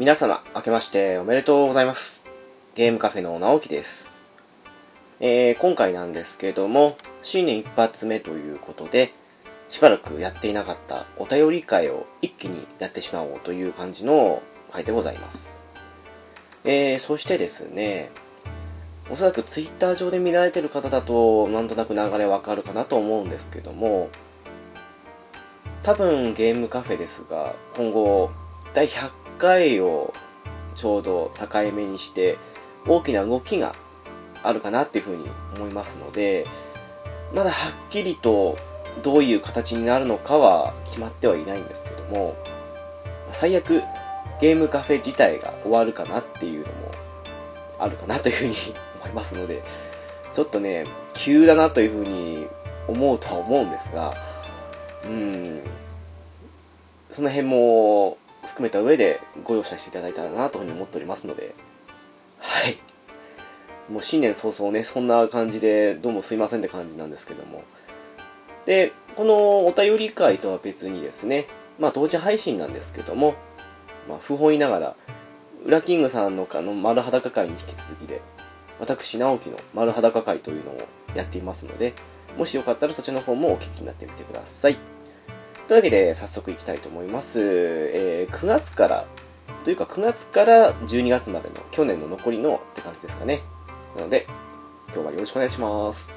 皆様、明けましておめでとうございます。ゲームカフェの直樹です。えー、今回なんですけども、新年一発目ということで、しばらくやっていなかったお便り会を一気にやってしまおうという感じの回でございます。えー、そしてですね、おそらくツイッター上で見られてる方だと、なんとなく流れわかるかなと思うんですけども、多分ゲームカフェですが、今後、第100回をちょうど境目にして、大きな動きがあるかなっていうふうに思いますので、まだはっきりとどういう形になるのかは決まってはいないんですけども、最悪ゲームカフェ自体が終わるかなっていうのもあるかなというふうに思いますので、ちょっとね、急だなというふうに思うとは思うんですが、うん、その辺も含めた上でご容赦していただいたらなというふうに思っておりますので、はい。もう新年早々ね、そんな感じで、どうもすいませんって感じなんですけども。で、このお便り会とは別にですね、まあ同時配信なんですけども、まあ不本意ながら、ウラキングさんのかの丸裸会に引き続きで、私、直樹の丸裸会というのをやっていますので、もしよかったらそちらの方もお聞きになってみてください。というわけで、早速いきたいと思います。えー9月から、というか9月から12月までの去年の残りのって感じですかね。なので、今日はよろしくお願いします。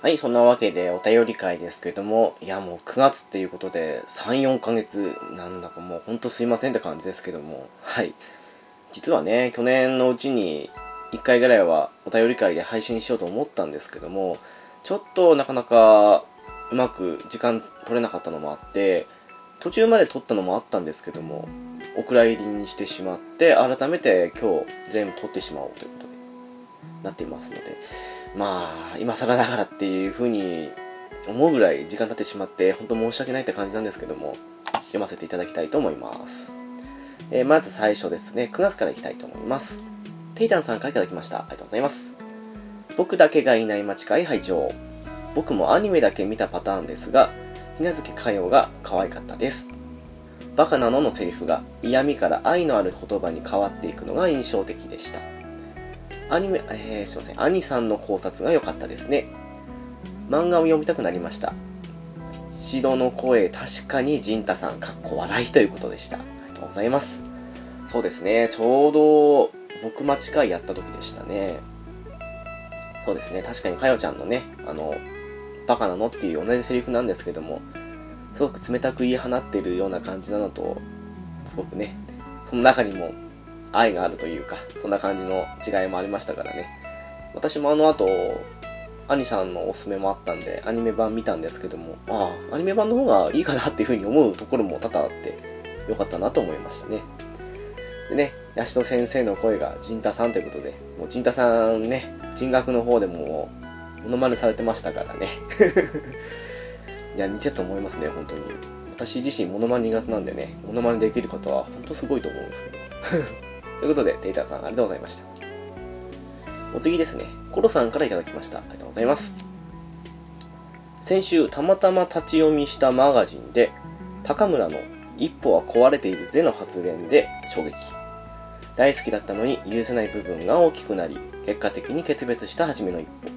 はい、そんなわけでお便り会ですけども、いやもう9月っていうことで3、4ヶ月なんだかもうほんとすいませんって感じですけども、はい。実はね、去年のうちに1回ぐらいはお便り会で配信しようと思ったんですけども、ちょっとなかなかうまく時間取れなかったのもあって、途中まで撮ったのもあったんですけども、お蔵入りにしてしまって、改めて今日全部撮ってしまおうということで、なっていますので、まあ、今更ながらっていう風に思うぐらい時間経ってしまって、本当申し訳ないって感じなんですけども、読ませていただきたいと思います。えーまず最初ですね、9月からいきたいと思います。テイタンさんからいただきました。ありがとうございます。僕だけがいない街会拝聴僕もアニメだけ見たパターンですが、ひなずきかよが可愛かったです。バカなののセリフが嫌味から愛のある言葉に変わっていくのが印象的でした。アニメ、えー、すいません。兄さんの考察が良かったですね。漫画を読みたくなりました。シドの声、確かにジンタさん、かっこ笑いということでした。とうございます。そうですね。ちょうど、僕待ち会やった時でしたね。そうですね。確かにかよちゃんのね、あの、バカなのっていう同じセリフなんですけども、すごく冷たく言い放ってるような感じなのと、すごくね、その中にも愛があるというか、そんな感じの違いもありましたからね。私もあの後、兄さんのおすすめもあったんで、アニメ版見たんですけども、ああ、アニメ版の方がいいかなっていうふうに思うところも多々あって、よかったなと思いましたね。でね、ヤシト先生の声がジンタさんということで、もうジンタさんね、人学の方でも、モノマネされてましたからね。いや、似てると思いますね、本当に。私自身モノマネ苦手なんでね、モノマネできる方は本当すごいと思うんですけど。ということで、テイターさんありがとうございました。お次ですね、コロさんからいただきました。ありがとうございます。先週、たまたま立ち読みしたマガジンで、高村の一歩は壊れているぜの発言で衝撃。大好きだったのに許せない部分が大きくなり、結果的に決別した初めの一歩。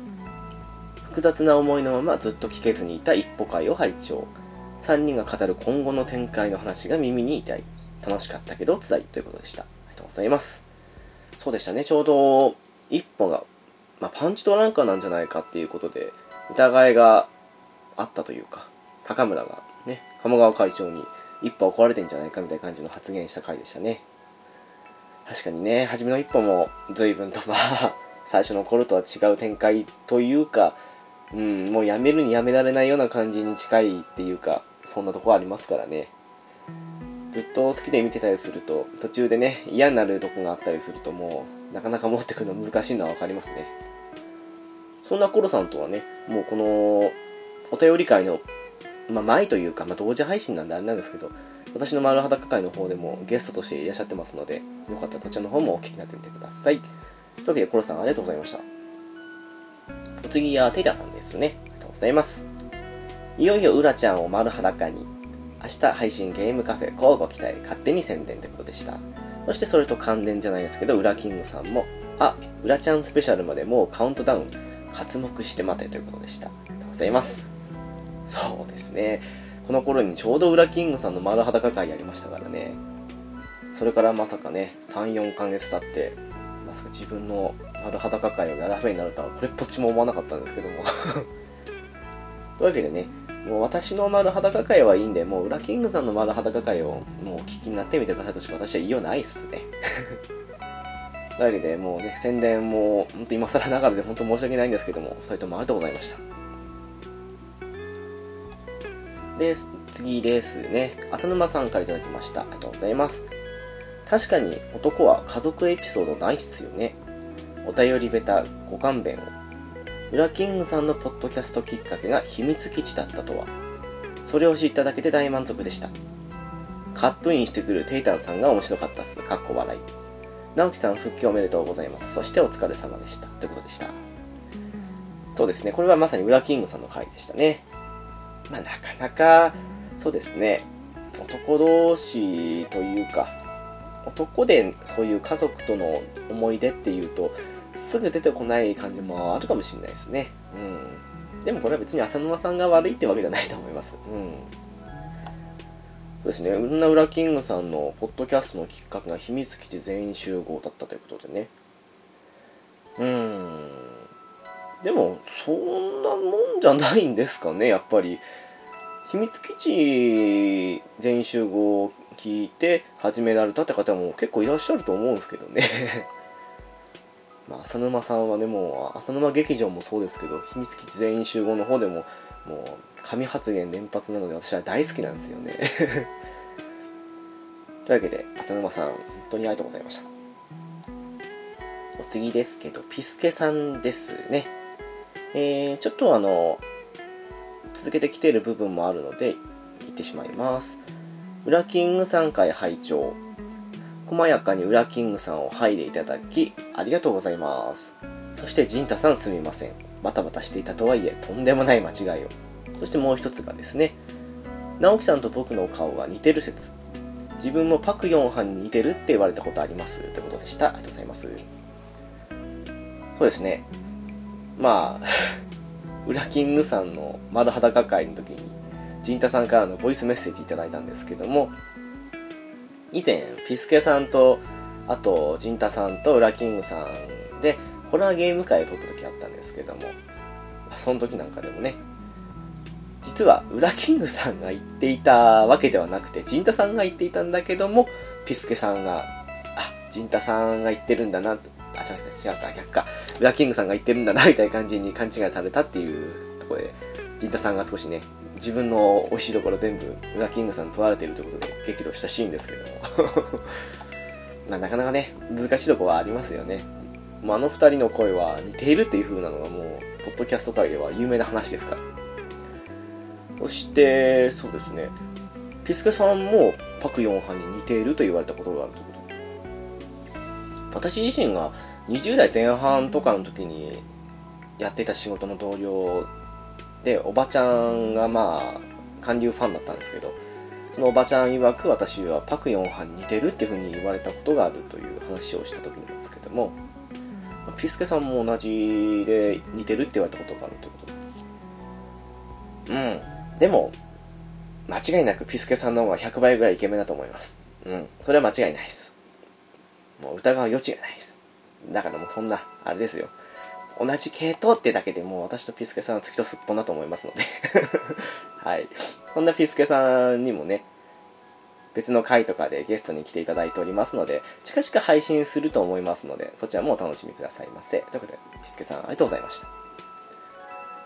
複雑な思いのままずっと聞けずにいた一歩会を拝聴。3人が語る今後の展開の話が耳に痛い。楽しかったけど辛いということでした。ありがとうございます。そうでしたね、ちょうど一歩が、まあ、パンチドランカーなんじゃないかっていうことで、疑いがあったというか、高村がね、鴨川会長に一歩は壊れてんじゃないかみたいな感じの発言した回でしたね。確かにね、初めの一歩も随分とまあ、最初の頃とは違う展開というか、うん、もうやめるにやめられないような感じに近いっていうか、そんなとこありますからね。ずっと好きで見てたりすると、途中でね、嫌になるとこがあったりするともう、なかなか持ってくるの難しいのはわかりますね。そんなコロさんとはね、もうこの、お便り会の、まあ前というか、まあ同時配信なんであれなんですけど、私の丸裸会の方でもゲストとしていらっしゃってますので、よかったらそちらの方もお聞きになってみてください。というわけで、コロさんありがとうございました。お次はテイタさんですね。ありがとうございます。いよいようらちゃんを丸裸に。明日配信ゲームカフェ交互期待勝手に宣伝ということでした。そしてそれと関連じゃないですけど、ウラキングさんも、あ、ウラちゃんスペシャルまでもうカウントダウン、活目して待てということでした。ありがとうございます。そうですね。この頃にちょうどウラキングさんの丸裸会やりましたからね。それからまさかね、3、4ヶ月経って、まさか自分の丸裸会をやらべになるとは、これっぽっちも思わなかったんですけども というわけでね、もう私の丸裸会はいいんで、もうウラキングさんの丸裸会をもうお聞きになってみてくださいとしか私は言いようないっすね。というわけで、もうね、宣伝も、本当今更ながらで本当申し訳ないんですけども、2人ともありがとうございました。で、次ですね。浅沼さんから頂きました。ありがとうございます。確かに男は家族エピソードないっすよね。お便りベタご勘弁を。ウラキングさんのポッドキャストきっかけが秘密基地だったとは。それを知っただけで大満足でした。カットインしてくるテイタンさんが面白かったっす。かっこ笑い。直樹さん復帰おめでとうございます。そしてお疲れ様でした。ということでした。そうですね。これはまさにウラキングさんの回でしたね。まあ、なかなか、そうですね。男同士というか、男でそういう家族との思い出っていうと、すぐ出てこない感じもあるかもしれないですね。うん。でもこれは別に浅沼さんが悪いってわけじゃないと思います。うん。そうですね。うんなウラキングさんのポッドキャストのきっかけが秘密基地全員集合だったということでね。うん。でも、そんなもんじゃないんですかね、やっぱり。秘密基地全員集合を聞いて始められたって方も結構いらっしゃると思うんですけどね まあ、浅沼さんはね、もう、浅沼劇場もそうですけど、秘密基地全員集合の方でも、もう、神発言連発なので私は大好きなんですよね というわけで、浅沼さん、本当にありがとうございました。お次ですけど、ピスケさんですね。えー、ちょっとあの、続けてきている部分もあるので、言ってしまいます。ウラキング3回拝聴細やかにウラキングさんを剥いでいただき、ありがとうございます。そして、ジンタさんすみません。バタバタしていたとはいえ、とんでもない間違いを。そしてもう一つがですね、直樹さんと僕の顔が似てる説。自分もパク・ヨンハンに似てるって言われたことありますということでした。ありがとうございます。そうですね。まあ、ウラキングさんの丸裸会の時に、ジンタさんからのボイスメッセージいただいたんですけども、以前、ピスケさんと、あと、ジンタさんとウラキングさんで、ホラーゲーム会を撮った時あったんですけども、その時なんかでもね、実は、ウラキングさんが言っていたわけではなくて、ジンタさんが言っていたんだけども、ピスケさんが、あ、ジンタさんが言ってるんだな、あ、違う違う、逆か。ウラキングさんが言ってるんだな、みたいな感じに勘違いされたっていうところで、ジンタさんが少しね、自分の美味しいところ全部、ウラキングさんに取られてるということで、激怒したシーンですけども。まあ、なかなかね、難しいとこはありますよね。まあ、あの二人の声は似ているっていう風なのがもう、ポッドキャスト界では有名な話ですから。そして、そうですね、ピスケさんもパク・ヨンハンに似ていると言われたことがあると。私自身が20代前半とかの時にやっていた仕事の同僚で、おばちゃんがまあ、韓流ファンだったんですけど、そのおばちゃん曰く私はパク・ヨンハンに似てるっていうふうに言われたことがあるという話をした時なんですけども、ピスケさんも同じで似てるって言われたことがあるということで。うん。でも、間違いなくピスケさんの方が100倍ぐらいイケメンだと思います。うん。それは間違いないです。もう疑う余地がないです。だからもうそんな、あれですよ。同じ系統ってだけでもう私とピスケさんは月とすっぽんだと思いますので はい。そんなピスケさんにもね、別の回とかでゲストに来ていただいておりますので、近々配信すると思いますので、そちらもお楽しみくださいませ。ということで、ピスケさんありがとうございました。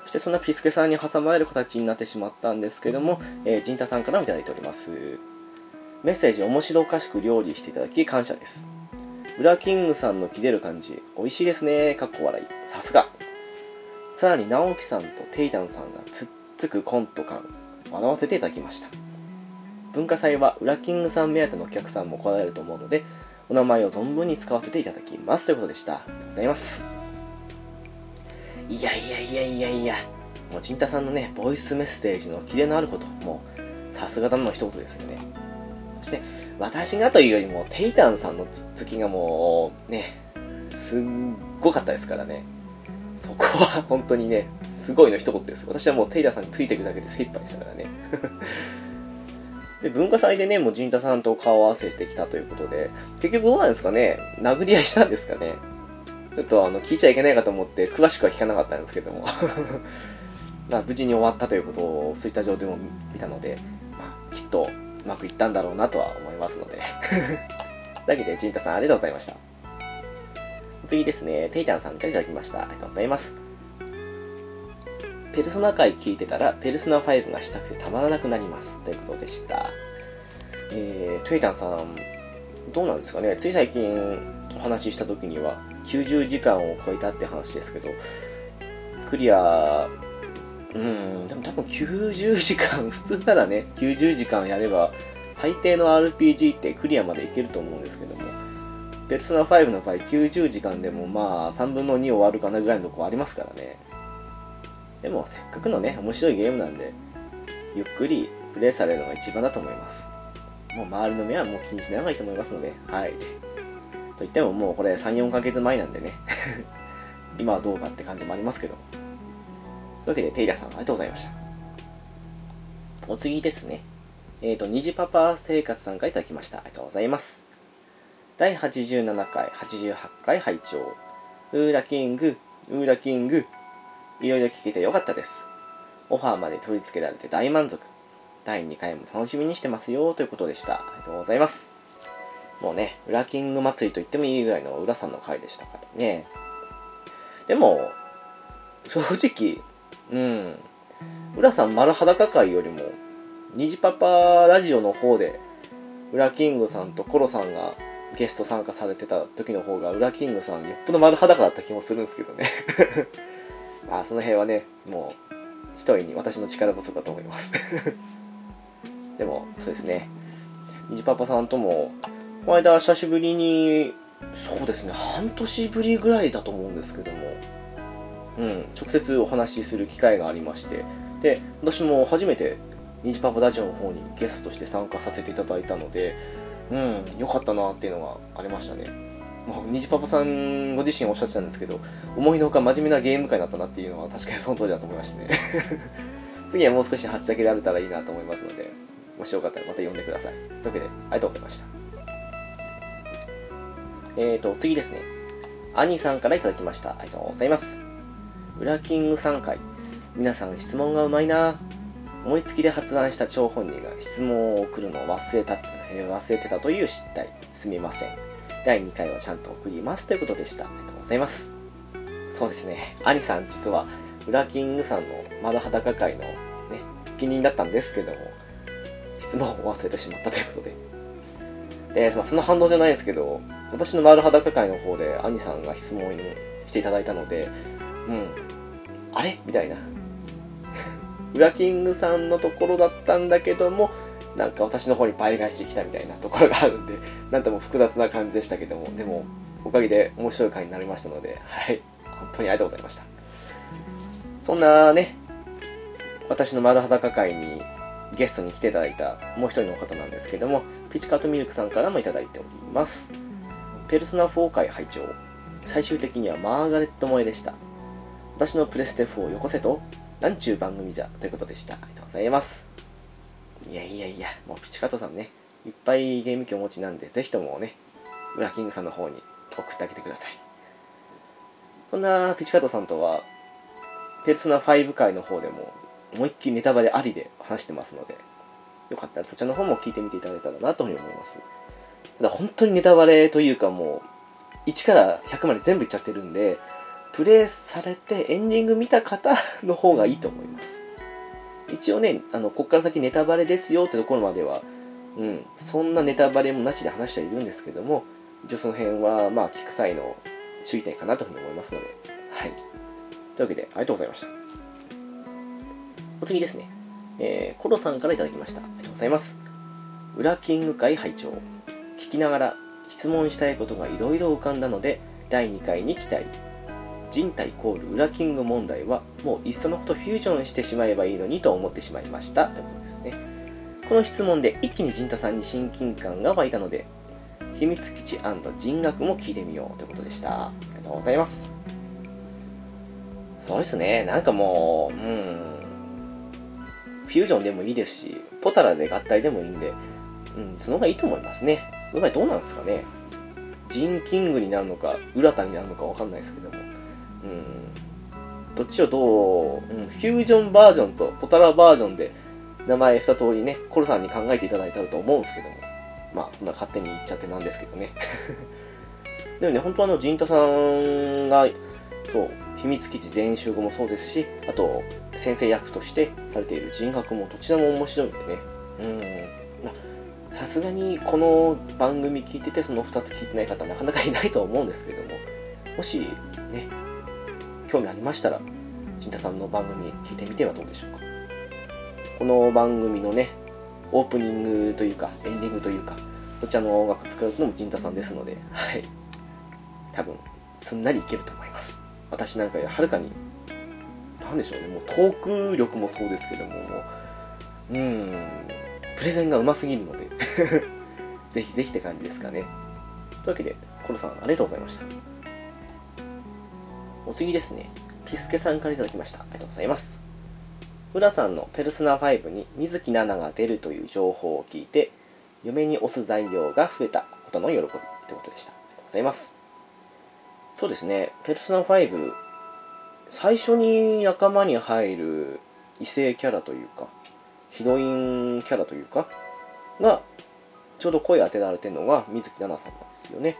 そしてそんなピスケさんに挟まれる形になってしまったんですけども、えー、ジンタさんからもいただいております。メッセージ面白おかしく料理していただき感謝です。ブラキングさんの切れる感じ、美味しいですね。かっこ笑い。さすが。さらに直樹さんとテイタンさんがつっつくコント感、笑わせていただきました。文化祭はウラキングさん目当てのお客さんも来られると思うので、お名前を存分に使わせていただきます。ということでした。ありがとうございます。いやいやいやいやいや、もう陣太さんのね、ボイスメッセージのキレのあること、もう、さすがだの一言ですよね。そして、私がというよりも、テイタンさんのつっつきがもう、ね、すっごかったですからね。そこは本当にね、すごいの一言です。私はもうテイラーさんについていくだけで精一杯でしたからね。で、文化祭でね、もう陣太さんと顔合わせしてきたということで、結局どうなんですかね？殴り合いしたんですかね？ちょっとあの、聞いちゃいけないかと思って詳しくは聞かなかったんですけども まあ、無事に終わったということをツイッター上でも見たので、まあ、きっとうまくいったんだろうなとは思いますので だけで、陣太さんありがとうございました。次ですね、テイタンさんから頂きました。ありがとうございます。ペルソナ回聞いてたら、ペルソナ5がしたくてたまらなくなります。ということでした。えー、テイタンさん、どうなんですかねつい最近お話しした時には、90時間を超えたって話ですけど、クリア、うん、でも多分90時間、普通ならね、90時間やれば、大抵の RPG ってクリアまでいけると思うんですけども、ペルソナ5の場合90時間でもまあ3分の2終わるかなぐらいのとこありますからね。でもせっかくのね、面白いゲームなんで、ゆっくりプレイされるのが一番だと思います。もう周りの目はもう気にしない方がいいと思いますので、はい。といってももうこれ3、4ヶ月前なんでね 今はどうかって感じもありますけど。というわけで、テイラさんありがとうございました。お次ですね。えっ、ー、と、虹パパ生活さんからいただきました。ありがとうございます。第87回、88回拝聴ウーラキング、ウーラキング、いろいろ聞けてよかったです。オファーまで取り付けられて大満足。第2回も楽しみにしてますよということでした。ありがとうございます。もうね、ウラキング祭りと言ってもいいぐらいの浦さんの回でしたからね。でも、正直、うん、浦さん丸裸会よりも、虹パパラジオの方で、ウラキングさんとコロさんがゲスト参加されてた時の方が、ウラキングさん、よっぽど丸裸だった気もするんですけどね。あその辺はね、もう、一人に私の力不足だと思います。でも、そうですね。にじパパさんとも、この間久しぶりに、そうですね、半年ぶりぐらいだと思うんですけども、うん、直接お話しする機会がありまして、で、私も初めて、ニジパパラジオの方にゲストとして参加させていただいたので、うん、良かったなっていうのがありましたね。まあ、虹パパさんご自身おっしゃってたんですけど、思いのほか真面目なゲーム会だったなっていうのは確かにその通りだと思いましたね。次はもう少しはっちゃけられたらいいなと思いますので、もしよかったらまた呼んでください。というわけで、ありがとうございました。えーと、次ですね。兄さんから頂きました。ありがとうございます。ウラキング3回。皆さん質問がうまいな思いつきで発案した張本人が質問を送るのを忘れたって忘れてたという失態。すみません。第2回はちゃんと送りますということでした。ありがとうございます。そうですね。兄さん実は、ウラキングさんの丸裸会のね、責任だったんですけども、質問を忘れてしまったということで。で、まあ、その反動じゃないですけど、私の丸裸会の方で兄さんが質問していただいたので、うん、あれ？みたいな。ウラキングさんのところだったんだけども、なんか私の方に倍返してきたみたいなところがあるんで、なんとも複雑な感じでしたけども、でも、おかげで面白い回になりましたので、はい、本当にありがとうございました。そんなね、私の丸裸会にゲストに来ていただいたもう一人の方なんですけども、ピチカートミルクさんからもいただいております。ペルソナ4回拝聴最終的にはマーガレット萌えでした。私のプレステ4をよこせと、なんちゅう番組じゃ、ということでした。ありがとうございます。いやいやいや、もうピチカトさんね、いっぱいゲーム機お持ちなんで、ぜひともね、ウラキングさんの方に送ってあげてください。そんなピチカトさんとは、ペルソナ5回の方でも、思いっきりネタバレありで話してますので、よかったらそちらの方も聞いてみていただけたらなというふうに思います。ただ本当にネタバレというかもう、1から100まで全部いっちゃってるんで、プレイされてエンディング見た方の方がいいと思います。一応ね、あの、こっから先ネタバレですよってところまでは、うん、そんなネタバレもなしで話してはいるんですけども、一応その辺は、まあ、聞く際の注意点かなというふうに思いますので、はい。というわけで、ありがとうございました。お次ですね、えー、コロさんから頂きました。ありがとうございます。ウラキング会拝聴聞きながら質問したいことがいろいろ浮かんだので、第2回に期待。人体コールウラキング問題はもういっそのことフュージョンしてしまえばいいのにと思ってしまいましたということですね。この質問で一気に陣太さんに親近感が湧いたので秘密基地人学も聞いてみようということでした。ありがとうございます。そうですね。なんかもううん。フュージョンでもいいですしポタラで合体でもいいんでうんその方がいいと思いますね。その場合どうなんですかね。ジンキングになるのか、浦田になるのかわかんないですけども。どっちをどう、うん、フュージョンバージョンとポタラバージョンで名前二通りね、コルさんに考えていただいたらと思うんですけども。まあ、そんな勝手に言っちゃってなんですけどね。でもね、本当あの、ジンタさんが、そう、秘密基地全員集合もそうですし、あと、先生役としてされている人格もどちらも面白いんでね。うん。さすがにこの番組聞いててその2つ聞いてない方なかなかいないと思うんですけどももしね興味ありましたら陣太さんの番組聞いてみてはどうでしょうかこの番組のねオープニングというかエンディングというかそちらの音楽作るのも陣太さんですのではい多分すんなりいけると思います私なんかよりはるかに何でしょうねもうトーク力もそうですけどももううんプレゼンがうますぎるので ぜひぜひって感じですかね。というわけで、コロさんありがとうございました。お次ですね、ピスケさんから頂きました。ありがとうございます。浦さんのペルソナ5に水木奈々が出るという情報を聞いて、嫁に押す材料が増えたことの喜びということでした。ありがとうございます。そうですね、ペルソナ5、最初に仲間に入る異性キャラというか、ヒロインキャラというか、が、ちょうど声当てられてるのが水木奈々さんなんですよね。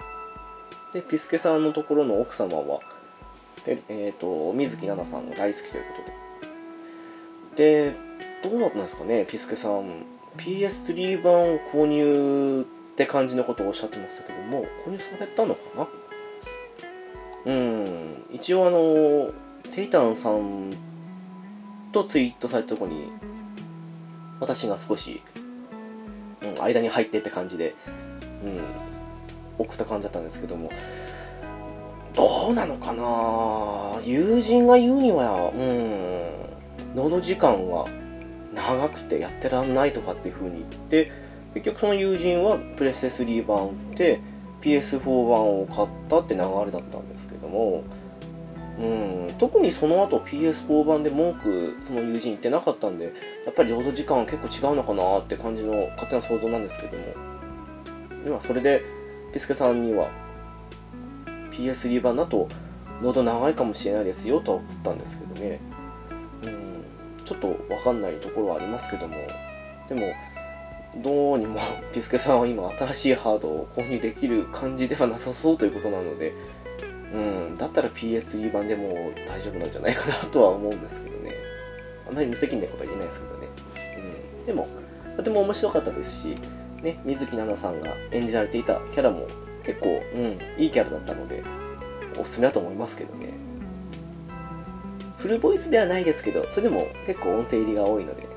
で、ピスケさんのところの奥様は、えっ、ー、と、水木奈々さんが大好きということで。で、どうだったんですかね、ピスケさん。PS3 版を購入って感じのことをおっしゃってましたけども、購入されたのかな？うん、一応あの、テイタンさんとツイートされたとこに、私が少し、うん、間に入ってって感じで、うん、送った感じだったんですけども、どうなのかな？友人が言うには、うん、喉時間が長くてやってらんないとかっていう風に言って、結局その友人はプレステ3版で PS4 版を買ったって流れだったんですけども、うん、特にその後 PS4 版で文句その友人言ってなかったんでやっぱり労働時間は結構違うのかなって感じの勝手な想像なんですけども。今それでピスケさんには PS3 版だとロード長いかもしれないですよとは送ったんですけどねうんちょっとわかんないところはありますけどもでもどうにも ピスケさんは今新しいハードを購入できる感じではなさそうということなのでうん、だったら PS3 版でも大丈夫なんじゃないかなとは思うんですけどね。あまり無責任なことは言えないですけどね。うん、でも、とても面白かったですし、ね、水木奈々さんが演じられていたキャラも結構、うん、いいキャラだったので、おすすめだと思いますけどね。フルボイスではないですけど、それでも結構音声入りが多いので、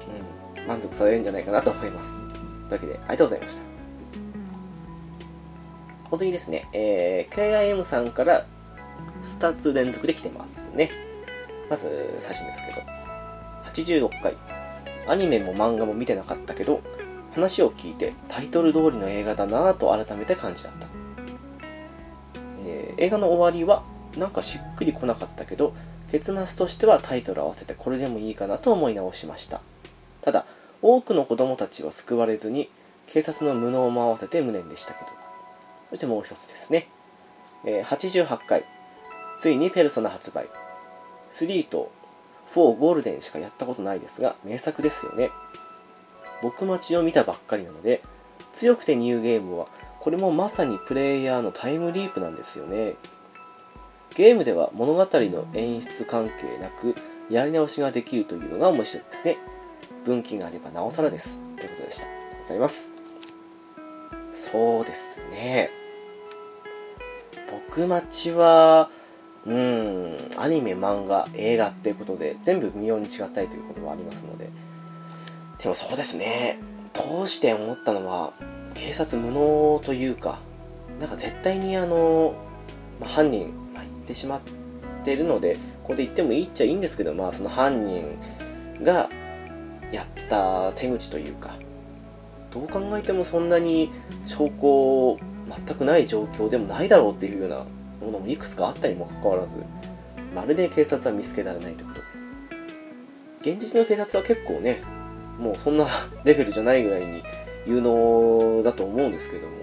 うん、満足されるんじゃないかなと思います。というわけで、ありがとうございました。お次ですね、えー、KIM さんから2つ連続で来てますね。まず、最初ですけど。86回。アニメも漫画も見てなかったけど、話を聞いてタイトル通りの映画だなぁと改めて感じだった。えー、映画の終わりはなんかしっくりこなかったけど、結末としてはタイトル合わせてこれでもいいかなと思い直しました。ただ、多くの子供たちは救われずに、警察の無能も合わせて無念でしたけど。そしてもう一つですね。えー、88回。ついにペルソナ発売。3と4ゴールデンしかやったことないですが、名作ですよね。僕待ちを見たばっかりなので、強くてニューゲームは、これもまさにプレイヤーのタイムリープなんですよね。ゲームでは物語の演出関係なく、やり直しができるというのが面白いですね。分岐があればなおさらです。ということでした。ありがとうございます。そうですね。僕待ちは、うん、アニメ、漫画、映画っていうことで、全部微妙に違ったりということもありますので。でもそうですね。どうして思ったのは、警察無能というか、なんか絶対にあの、まあ、犯人、まあ、言ってしまってるのでここで言ってもいいっちゃいいんですけどまあその犯人がやった手口というかどう考えてもそんなに証拠全くない状況でもないだろうっていうようなものもいくつかあったにもかかわらずまるで警察は見つけられないということ。で現実の警察は結構ねもうそんなレベルじゃないぐらいに有能だと思うんですけども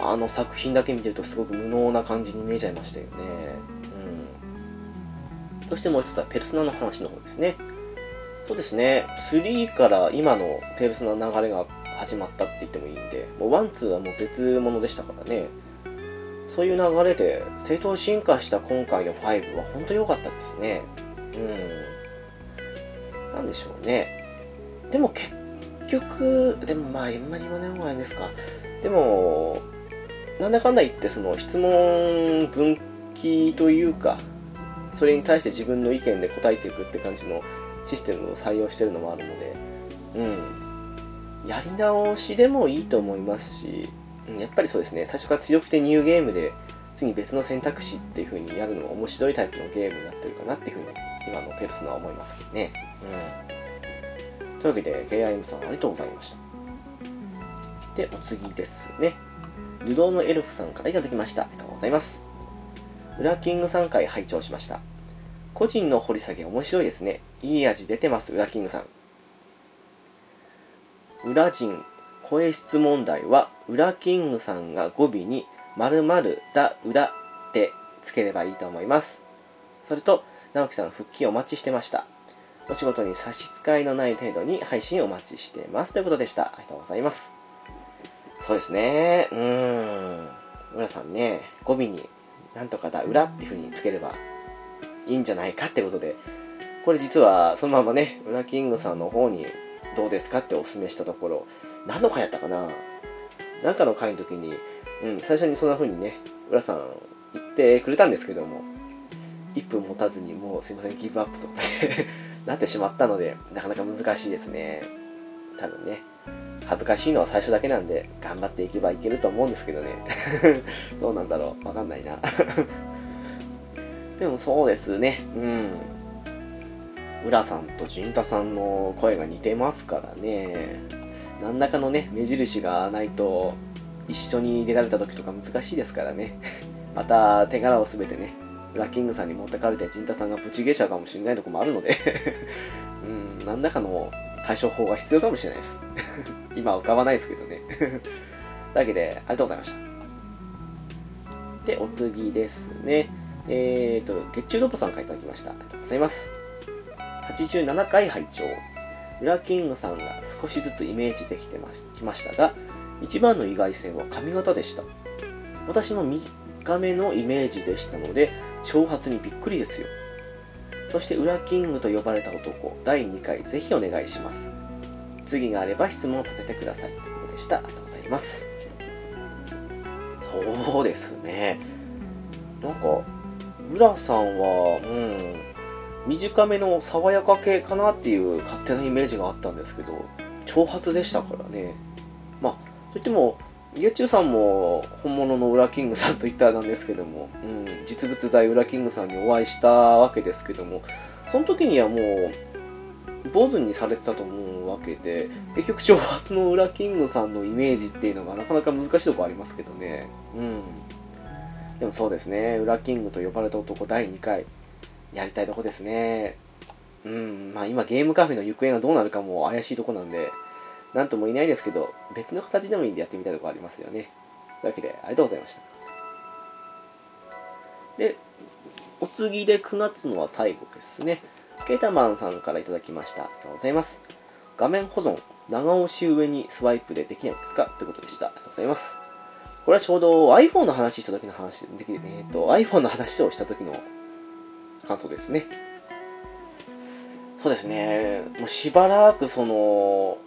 あの作品だけ見てるとすごく無能な感じに見えちゃいましたよね。うん。そしてもう一つはペルソナの話の方ですね。そうですね。3から今のペルソナの流れが始まったって言ってもいいんでもう1、2はもう別物でしたからね。そういう流れで正当進化した今回の5は本当良かったですね。うん。なんでしょうね。でも結局、でもまあ、あんまり言わない方がいいですか。でも、なんだかんだ言って、その質問分岐というか、それに対して自分の意見で答えていくって感じのシステムを採用してるのもあるので、うん。やり直しでもいいと思いますし、うん、やっぱりそうですね、最初から強くてニューゲームで、次別の選択肢っていう風にやるのは面白いタイプのゲームになってるかなっていう風に、今のペルソナは思いますけどね。うん。というわけで、KIM さんありがとうございました。で、お次ですね。流動のエルフさんからいただきました。ありがとうございます。ウラキング3回拝聴しました。個人の掘り下げ面白いですね。いい味出てます、ウラキングさん。ウラ人声質問題は、ウラキングさんが語尾に〇〇だ裏ってつければいいと思います。それと、直樹さん復帰お待ちしてました。お仕事に差し支えのない程度に配信をお待ちしています。ということでした。ありがとうございます。そうですね。うーん。村さんね、語尾になんとかだ、裏っていう風につければいいんじゃないかってことで、これ実はそのままね、裏キングさんの方にどうですかってお勧めしたところ、何の回やったかな？なんかの回の時に、うん、最初にそんな風にね、浦さん言ってくれたんですけども、1分持たずにもうすいません、ギブアップとなってしまったので、なかなか難しいですね。多分ね。恥ずかしいのは最初だけなんで、頑張っていけばいけると思うんですけどね。どうなんだろう。わかんないな。でもそうですね。うん。浦さんと陣太さんの声が似てますからね。何らかのね、目印がないと、一緒に出られた時とか難しいですからね。また手柄を全てね、ラッキングさんに持ってかれて陣太さんがブチゲちゃうかもしれないとこもあるので うん、何らかの対処法が必要かもしれないです 今は浮かばないですけどね というわけで、ありがとうございました。で、お次ですね。えーと、月中ロボさんからいただきました。ありがとうございます。87回拝聴ウラキングさんが少しずつイメージできてきましたが、一番の意外性は髪型でした。私も短めのイメージでしたので、挑発にびっくりですよ。そして、ウラキングと呼ばれた男、第2回、ぜひお願いします。次があれば質問させてください。ということでした。ありがとうございます。そうですね。なんか、浦さんは、うん、短めの爽やか系かなっていう勝手なイメージがあったんですけど、挑発でしたからね。まあ、といっても、家中さんも本物のウラキングさんといったらなんですけども、うん、実物大ウラキングさんにお会いしたわけですけども、その時にはもう、坊主にされてたと思うわけで、結局、挑発のウラキングさんのイメージっていうのがなかなか難しいとこありますけどね。うん。でもそうですね、ウラキングと呼ばれた男第2回、やりたいとこですね。うん、まあ今ゲームカフェの行方がどうなるかも怪しいとこなんで、なんとも言えないですけど、別の形でもいいんでやってみたいとこありますよね。というわけで、ありがとうございました。で、お次で9月のは最後ですね。ケータマンさんからいただきました。ありがとうございます。画面保存、長押し上にスワイプでできないですか？ということでした。ありがとうございます。これはちょうど iPhone の話した時の話、できえっ、ー、と、iPhone の話をした時の感想ですね。そうですね。もうしばらくその、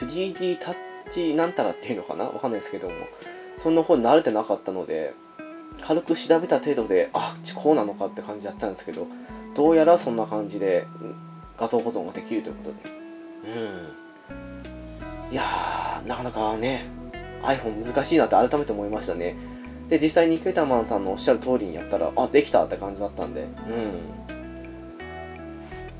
3D タッチなんたらっていうのかな？わかんないですけども、そんな方に慣れてなかったので、軽く調べた程度で、あっち、こうなのかって感じだったんですけど、どうやらそんな感じで画像保存ができるということで。うん。いやー、なかなかね、iPhone 難しいなって改めて思いましたね。で実際にケータマンさんのおっしゃる通りにやったらあできたって感じだったんでうん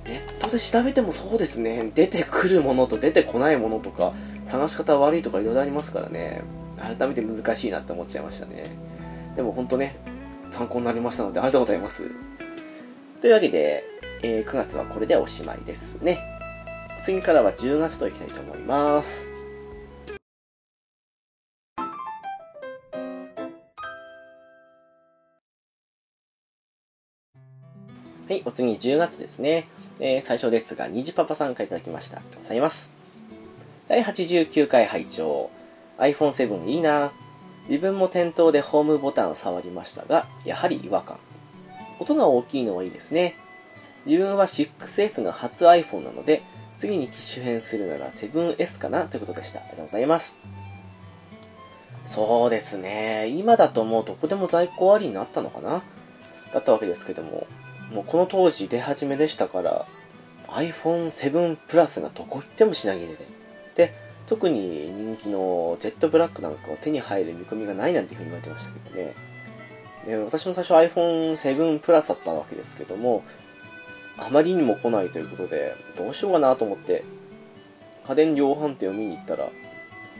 ネットで調べてもそうですね。出てくるものと出てこないものとか探し方悪いとかいろいろありますからね。改めて難しいなって思っちゃいましたね。でも本当ね参考になりましたのでありがとうございます。というわけで、えー、9月はこれでおしまいですね。次からは10月といきたいと思います。はい、お次10月ですね。えー、最初ですが、にじパパさんからいただきました。ありがとうございます。第89回拝聴 iPhone7 いいな自分も店頭でホームボタンを触りましたが、やはり違和感。音が大きいのはいいですね。自分は 6S が初 iPhone なので、次に機種変するなら 7S かなということでした。ありがとうございます。そうですね。今だともうどこでも在庫ありになったのかなだったわけですけども、もうこの当時出始めでしたから iPhone7 プラスがどこ行っても品切れで。で特に人気のジェットブラックなんかを手に入る見込みがないなんていうふうに言われてましたけどね。で私も最初 iPhone7 プラスだったわけですけどもあまりにも来ないということでどうしようかなと思って家電量販店を見に行ったら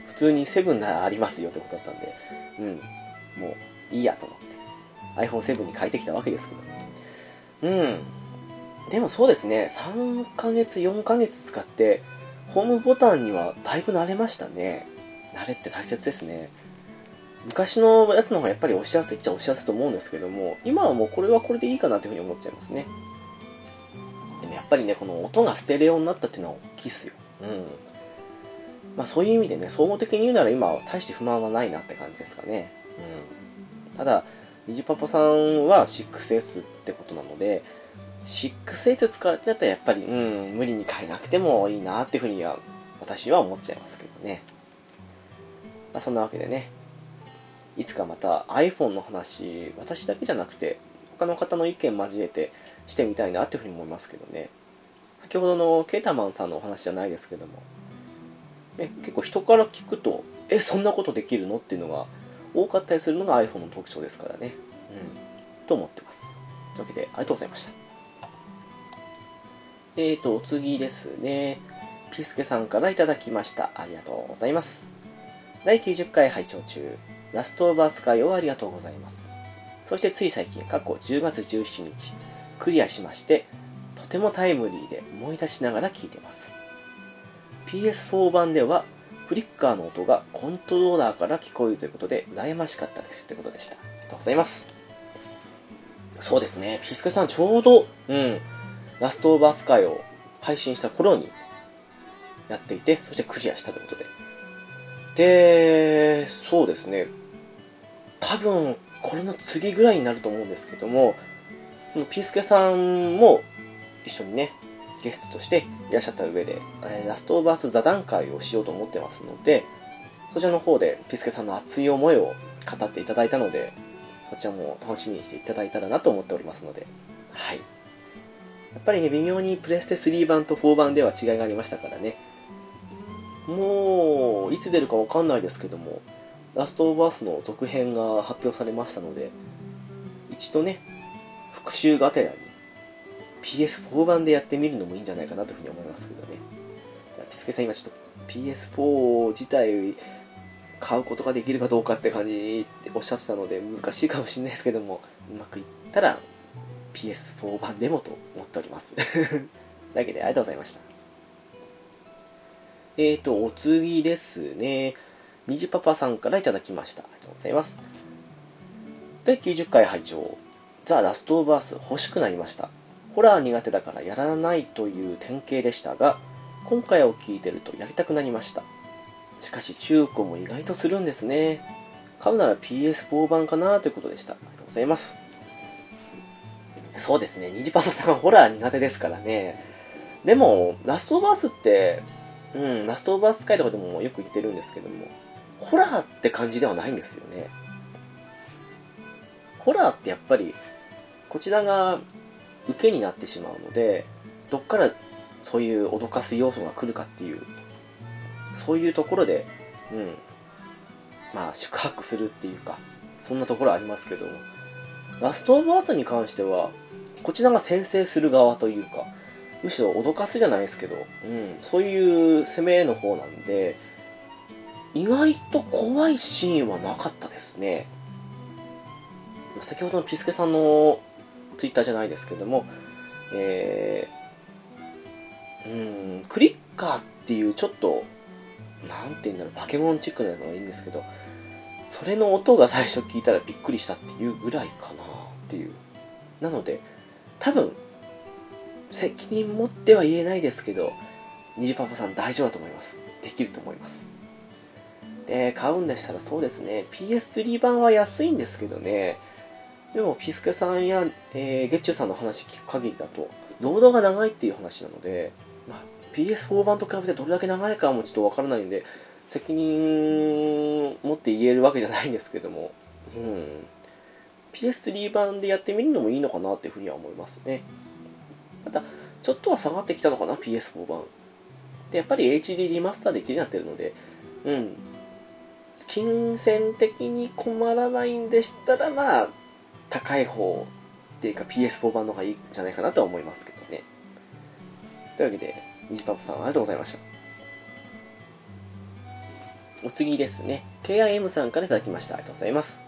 普通に7ならありますよってことだったんでうんもういいやと思って iPhone7 に変えてきたわけですけども。うん。でもそうですね、3ヶ月、4ヶ月使って、ホームボタンにはだいぶ慣れましたね。慣れって大切ですね。昔のやつの方がやっぱり押しやすいっちゃ押しやすいと思うんですけども、今はもうこれはこれでいいかなというふうに思っちゃいますね。でもやっぱりね、この音がステレオになったっていうのは大きいっすよ。うん。まあそういう意味でね、総合的に言うなら今は大して不満はないなって感じですかね。うん。ただ、ニジパパさんは 6S っってことなので、6S 使うってなったらやっぱり、うん、無理に変えなくてもいいなっていうふうには私は思っちゃいますけどね。まあ、そんなわけでね、いつかまた iPhone の話、私だけじゃなくて、他の方の意見交えてしてみたいなっていうふうに思いますけどね。先ほどのケータマンさんのお話じゃないですけども、ね、結構人から聞くと、え、そんなことできるの？っていうのが多かったりするのが iPhone の特徴ですからね。うん。と思ってます。というわけで、ありがとうございました。えーと、お次ですね。ピスケさんからいただきました。ありがとうございます。第90回拝聴中、ラストオブアスカイをありがとうございます。そしてつい最近、過去10月17日、クリアしまして、とてもタイムリーで思い出しながら聞いてます。PS4 版ではフリッカーの音がコントローラーから聞こえるということで、羨ましかったですってことでした。ありがとうございます。そうですね、ピスケさんちょうど、うん、ラストオーバースカイを配信した頃にやっていて、そしてクリアしたということで。で、そうですね、多分、これの次ぐらいになると思うんですけども、ピースケさんも一緒にね、ゲストとしていらっしゃった上で、えラストオブアース座談会をしようと思ってますので、そちらの方でピースケさんの熱い思いを語っていただいたので、そちらも楽しみにしていただいたらなと思っておりますので、はい。やっぱりね、微妙にプレステ3版と4版では違いがありましたからね。もう、いつ出るかわかんないですけども、ラストオブアースの続編が発表されましたので、一度ね、復習がてらに PS4 版でやってみるのもいいんじゃないかなというふうに思いますけどね。ピスケさん今ちょっと PS4 自体買うことができるかどうかって感じっておっしゃってたので難しいかもしれないですけども、うまくいったら PS4 版でもと思っております。だけでありがとうございました。えーと、お次ですね。にじパパさんからいただきました。ありがとうございます。第90回拝聴ザ・ラストオブアース欲しくなりました。ホラー苦手だからやらないという典型でしたが、今回を聞いてるとやりたくなりました。しかし中古も意外とするんですね。買うなら PS4 版かなということでした。ありがとうございます。そうですね、ニジパパさんホラー苦手ですからね。でも、ラストオブアースって、うん、ラストオブアース界とかでもよく言ってるんですけども、ホラーって感じではないんですよね。ホラーってやっぱり、こちらが受けになってしまうのでどっからそういう脅かす要素が来るかっていうそういうところで、うん、まあ宿泊するっていうかそんなところありますけども。ラストオブアースに関してはこちらが先制する側というかむしろ脅かすじゃないですけど、うん、そういう攻めの方なんで意外と怖いシーンはなかったですね。先ほどのピスケさんのツイッターじゃないですけどもえー、うんクリッカーっていうちょっとなんて言うんだろうバケモンチックなのがいいんですけどそれの音が最初聞いたらびっくりしたっていうぐらいかなっていう。なので多分責任持っては言えないですけどニジパパさん大丈夫だと思います。できると思います。で買うんでしたらそうですね。PS3 版は安いんですけどね。でもピスケさんや、えー、ゲッチュさんの話聞く限りだとロードが長いっていう話なので、まあ、PS4 版と比べてどれだけ長いかもちょっとわからないんで責任持って言えるわけじゃないんですけども、うん、PS3 版でやってみるのもいいのかなっていうふうには思いますね。またちょっとは下がってきたのかな PS4 版。でやっぱり HD リマスターできるようになってるのでうん。金銭的に困らないんでしたらまあ高い方っていうか PS4 版の方がいいんじゃないかなとは思いますけどね。というわけでニジパパさんありがとうございました。お次ですね。KIM さんから頂きました。ありがとうございます。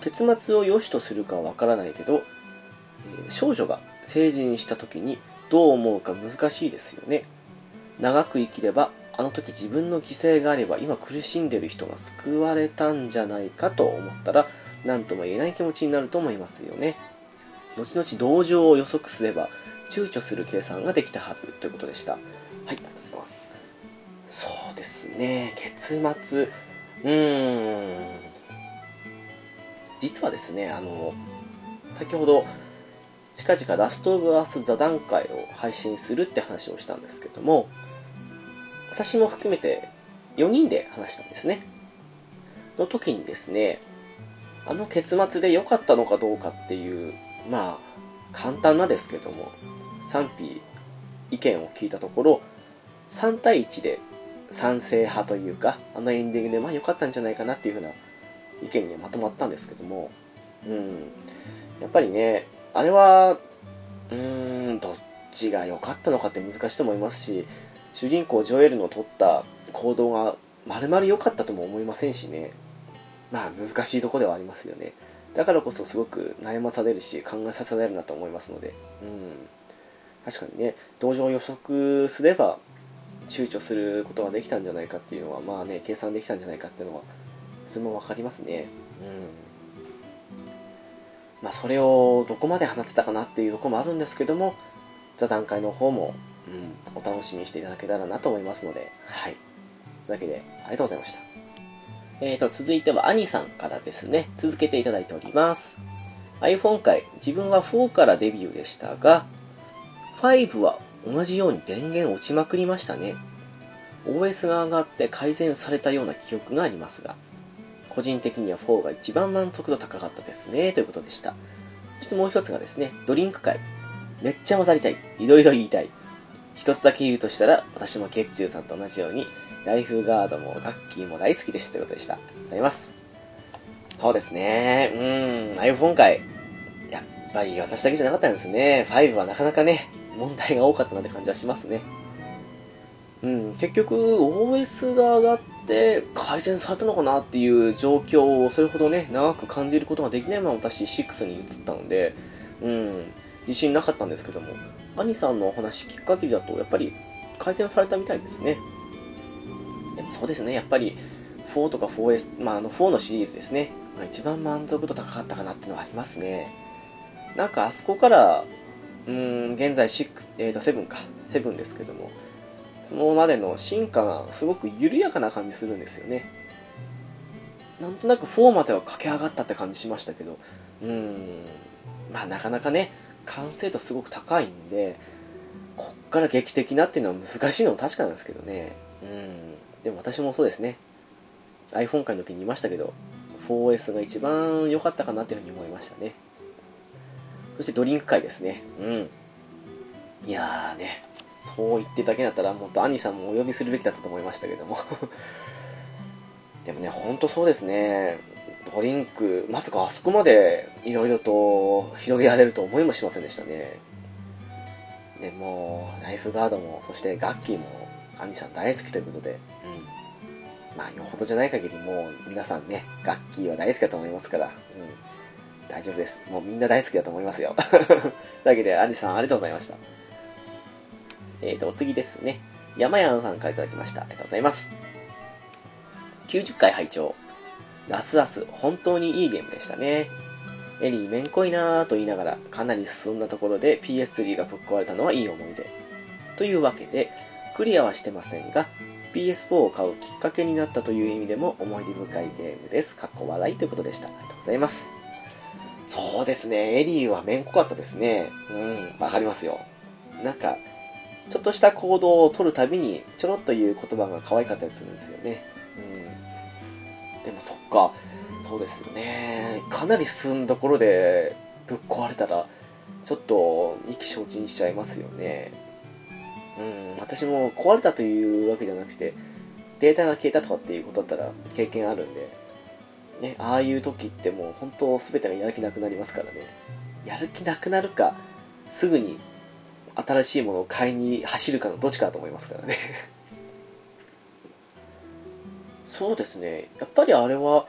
結末を良しとするかはわからないけど、えー、少女が成人した時にどう思うか難しいですよね。長く生きればあの時自分の犠牲があれば今苦しんでる人が救われたんじゃないかと思ったら何とも言えない気持ちになると思いますよね。後々同情を予測すれば躊躇する計算ができたはずということでした。はいありがとうございます。そうですね。結末。うーん。実はですねあの先ほど近々ラストオブアース座談会を配信するって話をしたんですけども私も含めて4人で話したんですね。の時にですねあの結末で良かったのかどうかっていうまあ簡単なですけども賛否意見を聞いたところ3対1で賛成派というかあのエンディングでまあ良かったんじゃないかなっていうふうな意見にまとまったんですけどもうん。やっぱりねあれはうーんどっちが良かったのかって難しいと思いますし主人公ジョエルの取った行動がまるまる良かったとも思いませんしね。まあ難しいとこではありますよね。だからこそすごく悩まされるし考えさせられるなと思いますのでうん。確かにね同情を予測すれば躊躇することができたんじゃないかっていうのはまあね計算できたんじゃないかっていうのはそれも分かりますね。うん。まあそれをどこまで話せたかなっていうとこもあるんですけども座談会の方も、うん、お楽しみにしていただけたらなと思いますのではい。というわけでありがとうございました。えーと、続いてはアニさんからですね、続けていただいております。iPhone 界、自分は4からデビューでしたが、5は同じように電源落ちまくりましたね。OS が上がって改善されたような記憶がありますが、個人的には4が一番満足度高かったですね、ということでした。そしてもう一つがですね、ドリンク会。めっちゃ混ざりたい。いろいろ言いたい。一つだけ言うとしたら、私もゲッチューさんと同じように、ライフガードもガッキーも大好きですということでした。ありがとうございます。そうですね。うん、iPhone 回。やっぱり私だけじゃなかったんですね。5はなかなかね、問題が多かったなって感じはしますね。うん、結局 OS が上がって改善されたのかなっていう状況をそれほどね、長く感じることができないまま私6に移ったので、うん、自信なかったんですけども、兄さんのお話聞く限りだとやっぱり改善されたみたいですね。でもそうですね、やっぱり4とか 4S、まあ、あの4のシリーズですね、まあ、一番満足度高かったかなっていうのはありますね。なんかあそこから、うん、現在6、えーと7か、7ですけども、そのまでの進化がすごく緩やかな感じするんですよね。なんとなく4までは駆け上がったって感じしましたけど、うん、まあなかなかね、完成度すごく高いんで、こっから劇的なっていうのは難しいのは確かなんですけどね。うん。でも私もそうですね。iPhone 会の時に言いましたけど、4S が一番良かったかなというふうに思いましたね。そしてドリンク会ですね。うん。いやーね、そう言ってだけだったら、もっと兄さんもお呼びするべきだったと思いましたけども。でもね、ほんとそうですね。ドリンク、まさかあそこまでいろいろと広げられると思いもしませんでしたね。でも、ライフガードも、そしてガッキーも、アニさん大好きということで、うん。まあ、よほどじゃない限りもう皆さんね、ガッキーは大好きだと思いますから、うん。大丈夫です。もうみんな大好きだと思いますよ。というわけで、アニさんありがとうございました。えーと、お次ですね。山屋さんからいただきました。ありがとうございます。90回拝聴ラスアス、本当にいいゲームでしたね。エリーめんこいなーと言いながら、かなり進んだところで PS3 がぶっ壊れたのはいい思い出。というわけで、クリアはしてませんが、PS4 を買うきっかけになったという意味でも思い出深いゲームです。かっこ笑いということでした。ありがとうございます。そうですね、エリーはめんこかったですね。うん、わかりますよ。なんか、ちょっとした行動を取るたびに、ちょろっと言う言葉が可愛かったりするんですよね。うん。でもそっか、そうですよね。かなり進んだところでぶっ壊れたら、ちょっと意気消沈しちゃいますよね。うん、私も壊れたというわけじゃなくて、データが消えたとかっていうことだったら経験あるんで、ね、ああいう時ってもう本当全てがやる気なくなりますからね。やる気なくなるか、すぐに新しいものを買いに走るかのどっちかだと思いますからね そうですね。やっぱりあれは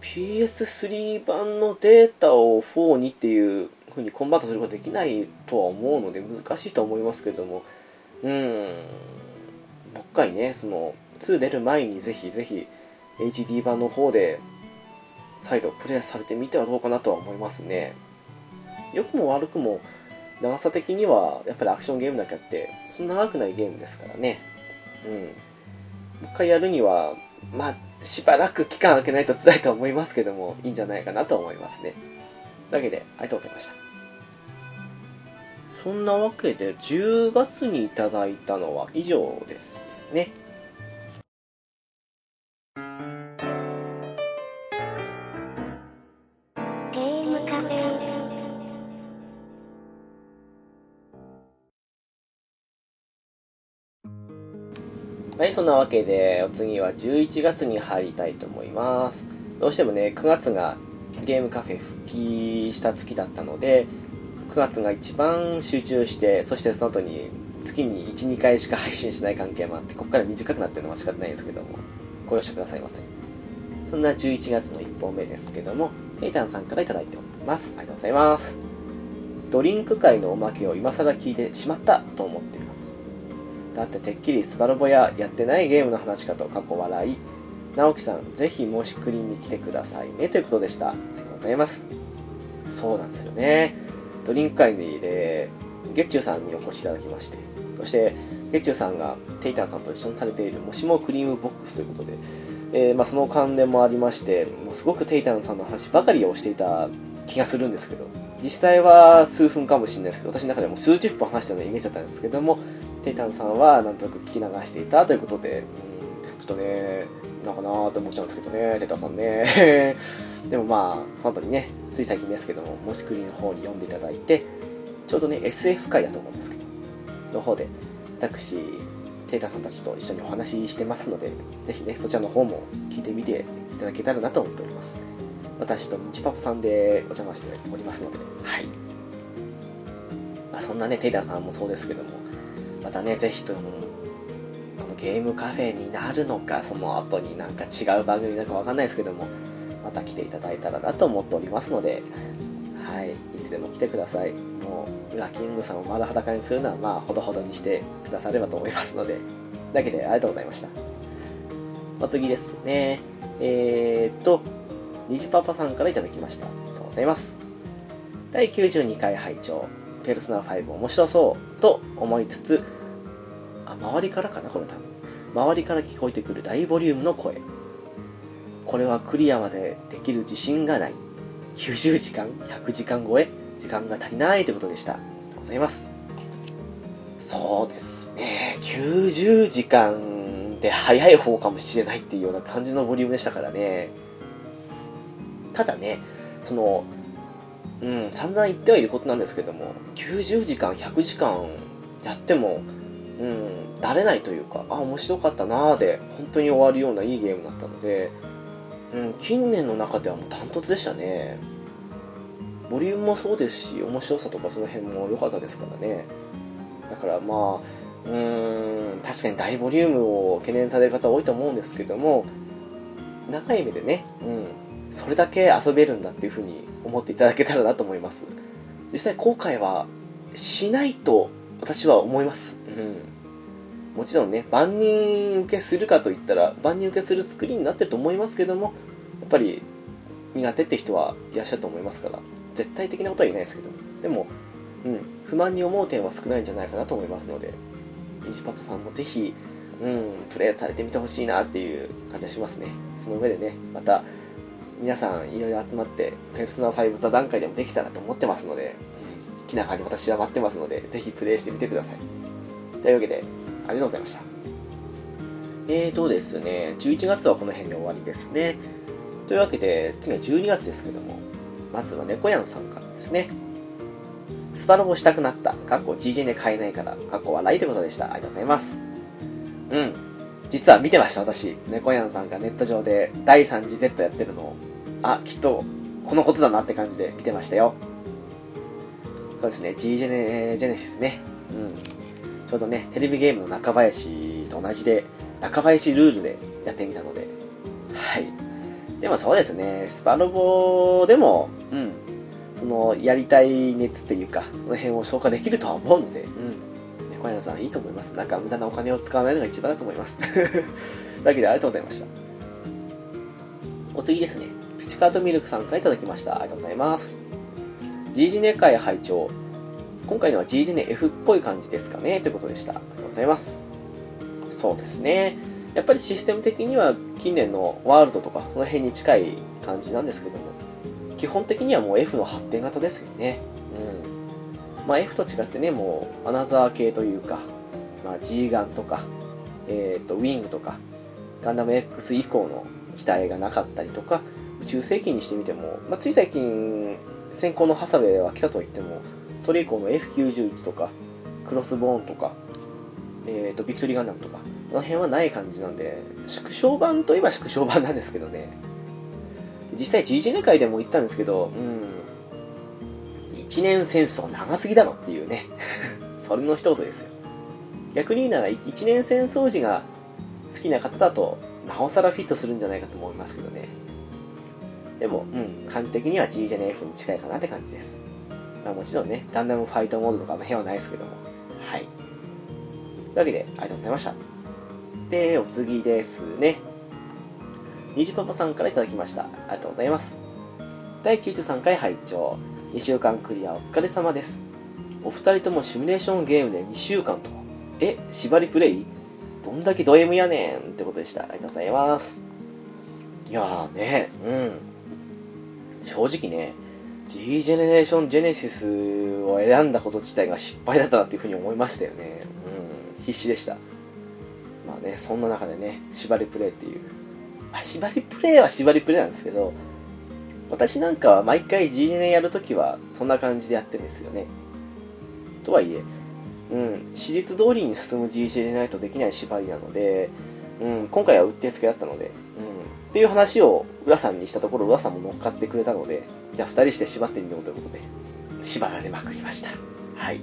PS3 版のデータを4にっていう風にコンバートすることができないとは思うので難しいとは思いますけれども、うん、もう一回ね、その2出る前にぜひぜひ HD 版の方で再度プレイされてみてはどうかなとは思いますね。良くも悪くも長さ的にはやっぱりアクションゲームだけあってそんな長くないゲームですからね。うん。もう一回やるにはまあしばらく期間空けないと辛いと思いますけどもいいんじゃないかなと思いますね。というわけでありがとうございました。そんなわけで10月にいただいたのは以上ですね。はい、そんなわけで、お次は11月に入りたいと思います。どうしてもね、9月がゲームカフェ復帰した月だったので、9月が一番集中して、そしてその後に月に1、2回しか配信しない関係もあって、ここから短くなってるのは仕方ないんですけども、ご容赦くださいませ。そんな11月の1本目ですけども、テイタンさんから頂いております。ありがとうございます。ドリンク界のおまけを今更聞いてしまったと思っています。だっててっきりスバルボややってないゲームの話かと過去笑い。直樹さん、ぜひ申しクリに来てくださいねということでした。ありがとうございます。そうなんですよね。ドリンク会で、月中さんにお越しいただきまして、そして、月中さんがテイタンさんと一緒にされているもしもクリームボックスということで、えー、まあ、その関連もありまして、もうすごくテイタンさんの話ばかりをしていた気がするんですけど、実際は数分かもしれないですけど、私の中でも数十分話したようなイメージだったんですけども、テイタンさんはなんとなく聞き流していたということで、うん、ちょっとね、なんかなーって思っちゃうんですけどね、テイタンさんね。でもまあ、その後にね、つい最近ですけども、もしくりの方に読んでいただいて、ちょうどね、SF 会だと思うんですけど、の方で、私、テイタンさんたちと一緒にお話ししてますので、ぜひね、そちらの方も聞いてみていただけたらなと思っております。私とニチパパさんでお邪魔しておりますので、はい。まあ、そんなね、テイタンさんもそうですけども、またね、ぜひとも、このゲームカフェになるのか、その後になんか違う番組なのかわかんないですけども、また来ていただいたらなと思っておりますので、はい、いつでも来てください。もう、裏キングさんを丸裸にするのは、まあ、ほどほどにしてくださればと思いますので、だけでありがとうございました。お次ですね。えー、っと、虹パパさんから頂きました。ありがとうございます。第92回拝聴ペルソナ5面白そうと思いつつ、周りからかなこれ多分。周りから聞こえてくる大ボリュームの声。これはクリアまでできる自信がない。90時間 ?100 時間超え時間が足りないということでした。ありがとうございます。そうですね。90時間で早い方かもしれないっていうような感じのボリュームでしたからね。ただね、その、うん、散々言ってはいることなんですけども、90時間、100時間やっても、うん、だれないというか、あ、面白かったなーで、本当に終わるようないいゲームだったので、うん、近年の中ではもうダントツでしたね。ボリュームもそうですし面白さとかその辺も良かったですからね。だからまあうーん確かに大ボリュームを懸念される方多いと思うんですけども長い目でね、うん、それだけ遊べるんだっていうふうに思っていただけたらなと思います。実際後悔はしないと私は思います、うん、もちろんね万人受けするかといったら万人受けする作りになってると思いますけどもやっぱり苦手って人はいらっしゃると思いますから絶対的なことは言えないですけど。でも、うん、不満に思う点は少ないんじゃないかなと思いますので西パパさんもぜひ、うん、プレイされてみてほしいなっていう感じがしますね。その上でねまた皆さんいろいろ集まってペルソナ5座談会でもできたらと思ってますので、うん、気長に私は待ってますのでぜひプレイしてみてください。というわけでありがとうございましたえーとですね11月はこの辺で終わりですねというわけで次は12月ですけどもまずは猫やんさんからですねスパロボしたくなった。かっこ GJ で買えないから。かっこ笑いということでした。ありがとうございます。うん。実は見てました、私。猫やんさんがネット上で第3次 Z やってるのを、あ、きっと、このことだなって感じで見てましたよ。そうですね、GJ ジェネシスね。うん。ちょうどね、テレビゲームの中林と同じで、中林ルールでやってみたので、はい。でもそうですね、スパロボでも、うん、そのやりたい熱っていうかその辺を消化できるとは思うので、うん、小柳さんいいと思います。なんか無駄なお金を使わないのが一番だと思います。だけでありがとうございました。お次ですね。ピチカートミルクさんからいただきました。ありがとうございます。G ジネ会拝聴今回のは G ジネ F っぽい感じですかねということでしたありがとうございますそうですねやっぱりシステム的には近年のワールドとかその辺に近い感じなんですけども基本的にはもう F の発展型ですよね。うん。まあ F と違ってね、もうアナザー系というか、まあ G ガンとか、えっ、ー、と、ウィングとか、ガンダム X 以降の機体がなかったりとか、宇宙世紀にしてみても、まあつい最近、先行のハサウェイは来たと言っても、それ以降の F91 とか、クロスボーンとか、えっ、ー、と、ビクトリーガンダムとか、この辺はない感じなんで、縮小版といえば縮小版なんですけどね。実際 GG ネ会でも言ったんですけど、うん、一年戦争長すぎだろっていうね。それの一言ですよ。逆に言うなら、一年戦争時が好きな方だと、なおさらフィットするんじゃないかと思いますけどね。でも、うん、感じ的には G ジェネ F に近いかなって感じです。まあもちろんね、ガンダムファイトモードとかの辺はないですけども。はい。というわけで、ありがとうございました。で、お次ですね。にじパパさんから頂きました。ありがとうございます。第93回拝聴2週間クリアお疲れ様です。お二人ともシミュレーションゲームで2週間と。え、縛りプレイ？どんだけド M やねんってことでした。ありがとうございます。いやーね、うん。正直ね、G ジェネレーションジェネシスを選んだこと自体が失敗だったなっていうふうに思いましたよね。うん、必死でした。まあね、そんな中でね、縛りプレイっていうまあ、縛りプレイは縛りプレイなんですけど、私なんかは毎回 G ジェネやるときはそんな感じでやってるんですよね。とはいえ、うん、史実通りに進む G ジェネないとできない縛りなので、うん、今回はうってつけだったので、っていう話を浦さんにしたところ、浦さんも乗っかってくれたので、じゃあ2人して縛ってみようということで、縛られまくりました。はい。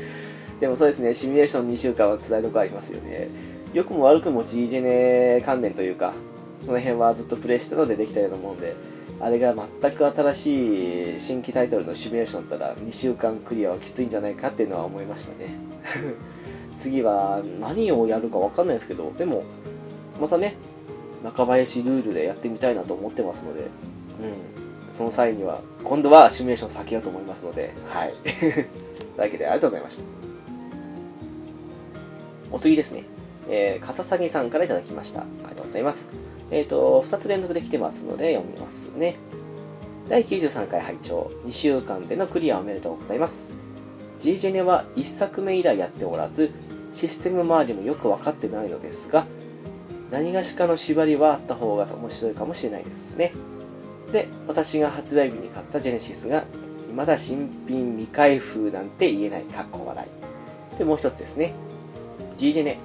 でもそうですね、シミュレーション2週間は辛いとこありますよね。良くも悪くも G ジェネ関連というか、その辺はずっとプレイしてたのでできたようなもんで、あれが全く新しい新規タイトルのシミュレーションだったら2週間クリアはきついんじゃないかっていうのは思いましたね。次は何をやるかわかんないですけど、でも、またね、中林ルールでやってみたいなと思ってますので、うん、その際には、今度はシミュレーション避けようと思いますので、はい。というわけでありがとうございました。お次ですね。えー、かささぎさんからいただきました。ありがとうございます。えっ、ー、と、2つ連続できてますので読みますね。第93回拝聴2週間でのクリアおめでとうございます。G ジェネは1作目以来やっておらず、システム周りもよく分かってないのですが、何がしかの縛りはあった方が面白いかもしれないですね。で、私が発売日に買ったジェネシスが、未だ新品未開封なんて言えない、かっこ笑い。で、もう一つですね。G ジェネ、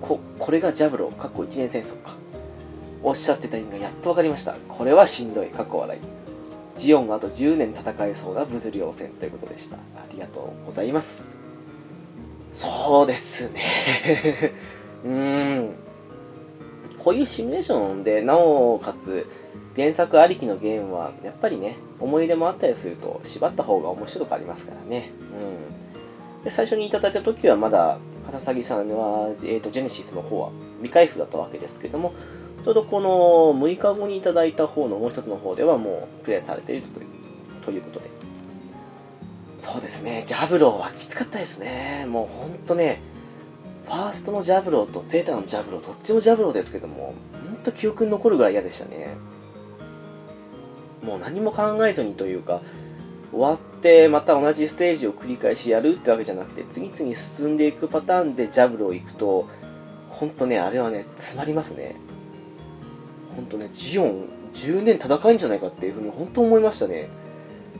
こ、これがジャブロー、かっこ一年戦争か。おっしゃってた意味がやっと分かりましたこれはしんどい過去笑いジオンがあと10年戦えそうな物量戦ということでしたありがとうございますそうですね うーんこういうシミュレーションでなおかつ原作ありきのゲームはやっぱりね思い出もあったりすると縛った方が面白くありますからね。うん。で最初にいただいた時はまだ笠崎さんは、えーと、ジェネシスの方は未開封だったわけですけどもちょうどこの6日後にいただいた方のもう一つの方ではもうプレイされているというということで。そうですね。ジャブローはきつかったですね。もうほんとねファーストのジャブローとゼータのジャブローどっちもジャブローですけどもほんと記憶に残るぐらい嫌でしたね。もう何も考えずにというか終わってまた同じステージを繰り返しやるってわけじゃなくて次々進んでいくパターンでジャブロー行くとほんとねあれはね詰まりますね。ほんとねジオン10年戦えんじゃないかっていうふうに本当思いましたね。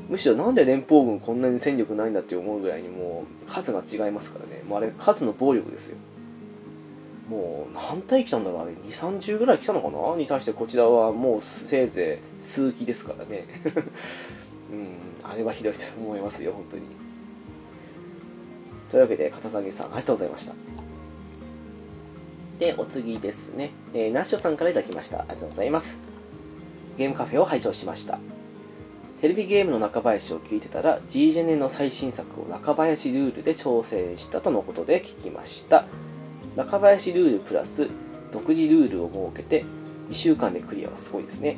むしろなんで連邦軍こんなに戦力ないんだって思うぐらいにもう数が違いますからね。もうあれ数の暴力ですよ。もう何体来たんだろうあれ。2 3 0ぐらい来たのかな？に対してこちらはもうせいぜい数機ですからね。うんあれはひどいと思いますよ本当に。というわけで片崎さんありがとうございました。でお次ですね、えー、ナッシュさんから頂きました。ありがとうございます。ゲームカフェを拝聴しました。テレビゲームの中林を聞いてたら G ジェネの最新作を中林ルールで挑戦したとのことで聞きました。中林ルールプラス独自ルールを設けて2週間でクリアはすごいですね。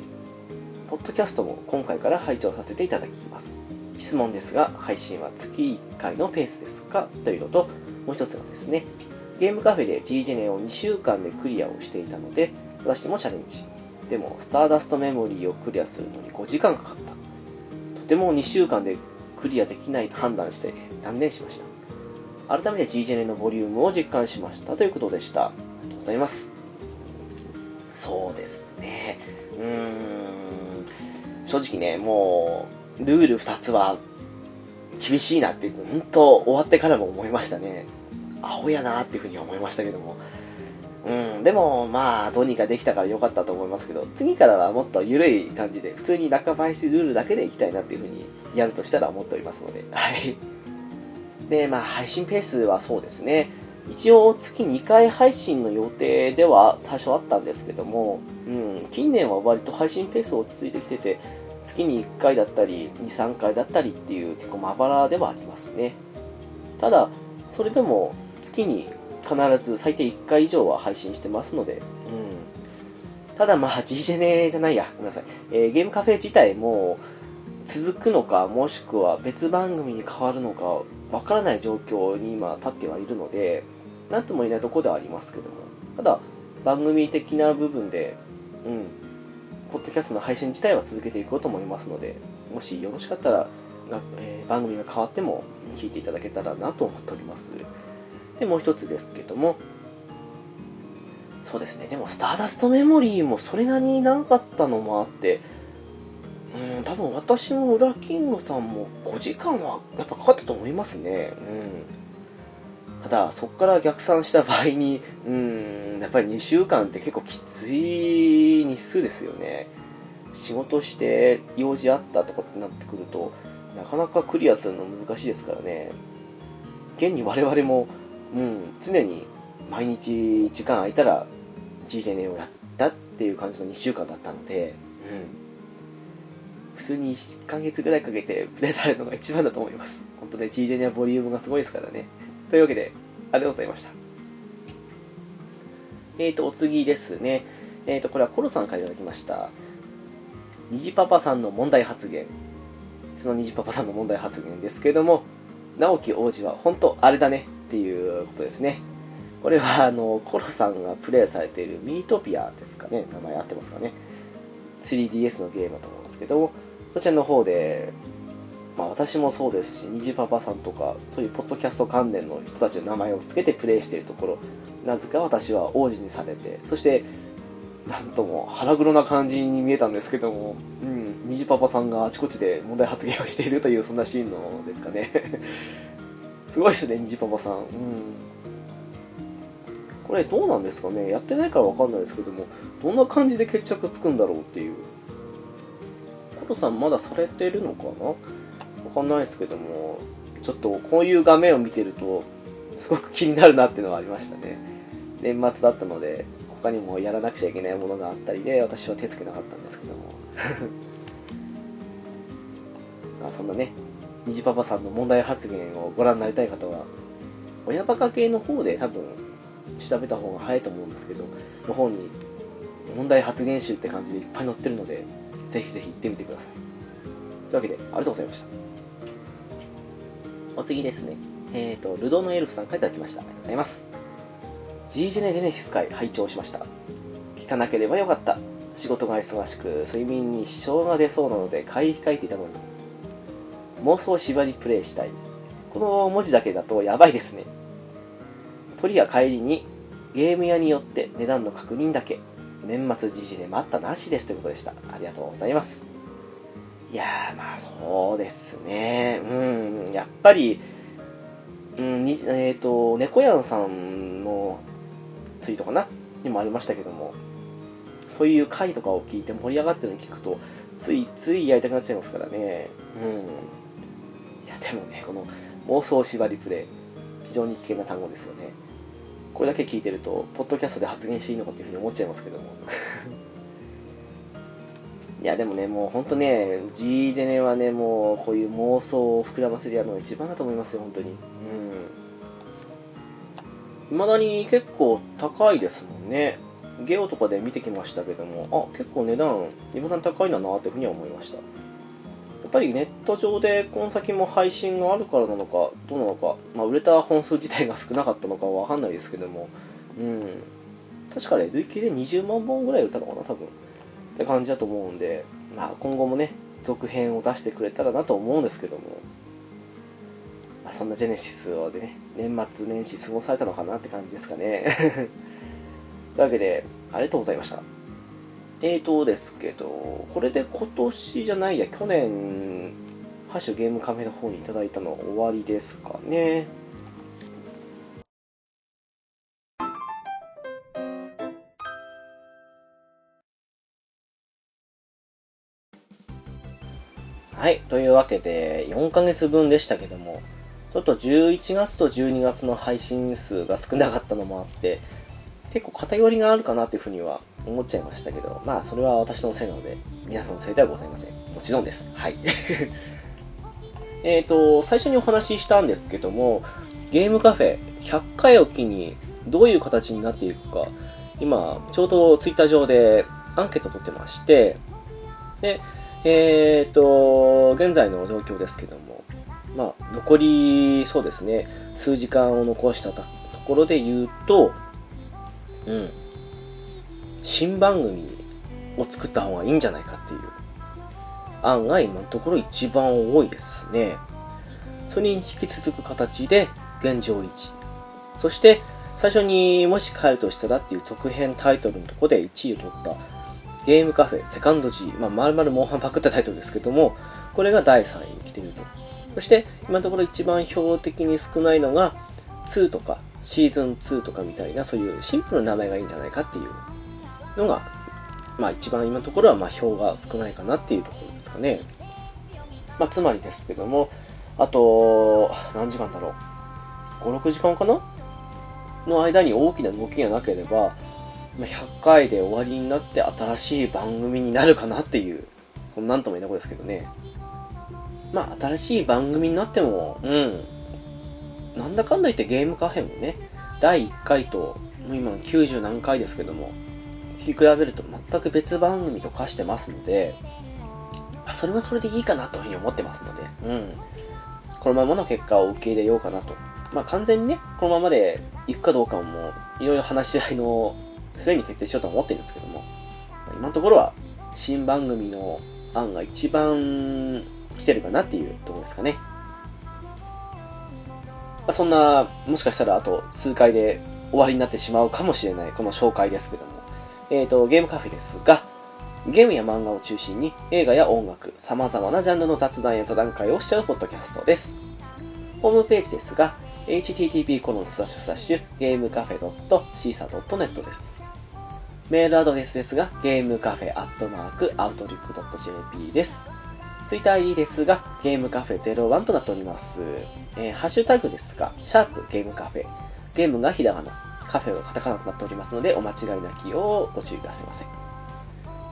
ポッドキャストも今回から拝聴させていただきます。質問ですが配信は月1回のペースですか？というのともう一つがですね。ゲームカフェで G ジェネを2週間でクリアをしていたので私もチャレンジ。でもスターダストメモリーをクリアするのに5時間かかった。ても2週間でクリアできないと判断して断念しました。改めて G ジェネのボリュームを実感しました。ということでした。ありがとうございます。そうですね。うーん。正直ねもうルール2つは厳しいなって本当終わってからも思いましたね。アホやなっていうふうに思いましたけども。うん、でも、まあ、どうにかできたから良かったと思いますけど、次からはもっと緩い感じで、普通に中林ルールだけでいきたいなっていうふうにやるとしたら思っておりますので、はい。で、まあ、配信ペースはそうですね。一応、月2回配信の予定では最初あったんですけども、うん、近年は割と配信ペース落ち着いてきてて、月に1回だったり、2、3回だったりっていう結構まばらではありますね。ただ、それでも月に必ず最低1回以上は配信してますので、うん。ただまあ、G ジェネじゃないや、ごめんなさい。えー、ゲームカフェ自体も続くのか、もしくは別番組に変わるのか、わからない状況に今立ってはいるので、なんとも言えないとこではありますけども、ただ、番組的な部分で、うん、ポッドキャストの配信自体は続けていこうと思いますので、もしよろしかったら、えー、番組が変わっても聞いていただけたらなと思っております。で、もう一つですけども、そうですね、でも、スターダストメモリーもそれなりに長かったのもあって、うん、多分私もウラキングさんも5時間はやっぱかかったと思いますね。うん。ただ、そこから逆算した場合に、うん、やっぱり2週間って結構きつい日数ですよね。仕事して用事あったとかってなってくると、なかなかクリアするの難しいですからね。現に我々もうん、常に毎日時間空いたら G ジェネをやったっていう感じの2週間だったので、うん、普通に1ヶ月ぐらいかけてプレイされるのが一番だと思います。本当ね、G ジェネはボリュームがすごいですからね。というわけで、ありがとうございました。えーと、お次ですね。えーと、これはコロさんから頂きました。虹パパさんの問題発言。その虹パパさんの問題発言ですけれども、直樹王子は本当あれだね。っていうことですね。これは、あの、コロさんがプレイされているミートピアですかね。名前合ってますかね。3DS のゲームだと思うんですけど、そちらの方で、まあ私もそうですし、にじパパさんとか、そういうポッドキャスト関連の人たちの名前を付けてプレイしているところ、なぜか私は王子にされて、そして、なんとも腹黒な感じに見えたんですけども、うん、にじパパさんがあちこちで問題発言をしているという、そんなシーンのですかね。すごいですね、虹パパさん。うん。これどうなんですかね？やってないからわかんないですけどもどんな感じで決着つくんだろうっていう。コロさんまだされてるのかな？わかんないですけどもちょっとこういう画面を見てるとすごく気になるなっていうのはありましたね。年末だったので他にもやらなくちゃいけないものがあったりで私は手つけなかったんですけども。まあそんなね虹パパさんの問題発言をご覧になりたい方は親バカ系の方で多分調べた方が早いと思うんですけどの方に問題発言集って感じでいっぱい載ってるのでぜひぜひ行ってみてください。というわけでありがとうございましたお次ですね。えっ、ー、とルドのエルフさんからいただきました。ありがとうございます。G ジェネジェネシス会拝聴しました聞かなければよかった。仕事が忙しく睡眠に支障が出そうなので買い控えていたのに。妄想縛りプレイしたい。この文字だけだとやばいですね。鳥や帰りにゲーム屋によって値段の確認だけ。年末時事で待ったなしですということでした。ありがとうございます。いやーまあそうですね。うんやっぱりうんにえっ、ー、と猫やんさんのツイートかなにもありましたけどもそういう回とかを聞いて盛り上がってるのを聞くとついついやりたくなっちゃいますからね。うん。でもねこの妄想縛りプレイ非常に危険な単語ですよね。これだけ聞いてるとポッドキャストで発言していいのかっていうふうに思っちゃいますけども。いやでもねもうほんとね G ジェネはねもうこういう妄想を膨らませるやのが一番だと思いますよ本当に。うん。未だに結構高いですもんね。ゲオとかで見てきましたけどもあ結構値段未だに高いんだなっていうふうには思いました。っぱりネット上でこの先も配信があるからなのかどうなのか、まあ、売れた本数自体が少なかったのかは分かんないですけどもうん確かね累計で20万本ぐらい売れたのかな多分って感じだと思うんで、まあ、今後もね続編を出してくれたらなと思うんですけどもまあ、そんなジェネシスをでね、年末年始過ごされたのかなって感じですかね。というわけで、ありがとうございました。えーとですけど、これで今年じゃないや、去年、ハッシュゲームカフェの方にいただいたのは終わりですかね。はい。というわけで、4ヶ月分でしたけども、ちょっと11月と12月の配信数が少なかったのもあって、結構偏りがあるかなというふうには思っちゃいましたけど、まあそれは私のせいなので、皆さんのせいではございません。もちろんです。はい。えっと、最初にお話ししたんですけども、ゲームカフェ100回を機にどういう形になっていくか、今、ちょうどツイッター上でアンケート取ってまして、で、えっ、と、現在の状況ですけども、まあ、残り、そうですね、数時間を残したところで言うと、うん、新番組を作った方がいいんじゃないかっていう案が今のところ一番多いですね。それに引き続く形で現状維持。そして、最初にもし帰るとしたらっていう続編タイトルのとこで1位を取ったゲームカフェセカンド G、まあ、丸々モンハンパクったタイトルですけども、これが第3位に来ていると。そして今のところ一番標的に少ないのが2とかシーズン2とかみたいなそういうシンプルな名前がいいんじゃないかっていうのがまあ一番今のところはまあ票が少ないかなっていうところですかね。まあつまりですけども、あと何時間だろう。5、6時間かな？の間に大きな動きがなければ、100回で終わりになって新しい番組になるかなっていう、こなんとも言えないことですけどね。まあ、新しい番組になっても、うん。なんだかんだ言ってゲームカフェもね、第1回と、もう今90何回ですけども、き比べると全く別番組と化してますので、まあ、それもそれでいいかなというふうに思ってますので、うん。このままの結果を受け入れようかなと。まあ、完全にね、このままで行くかどうかも、いろいろ話し合いの末に決定しようと思ってるんですけども、今のところは、新番組の案が一番来てるかなっていうところですかね。ま、そんな、もしかしたらあと数回で終わりになってしまうかもしれないこの紹介ですけども、え、ー、と、ゲームカフェですが、ゲームや漫画を中心に映画や音楽、様々なジャンルの雑談や座談会をしちゃうポッドキャストです。ホームページですが、http コロンスラッシュスラッシュゲームカフェ .cisa.net です。メールアドレスですが、ゲームカフェアットマークアウトリック .jp です。ツイッター ID ですが、ゲームカフェ01となっております。えーハッシュタグですが、シャープゲームカフェ。ゲームがひらがな、カフェがカタカナとなっておりますので、お間違いなきようご注意くださいませ。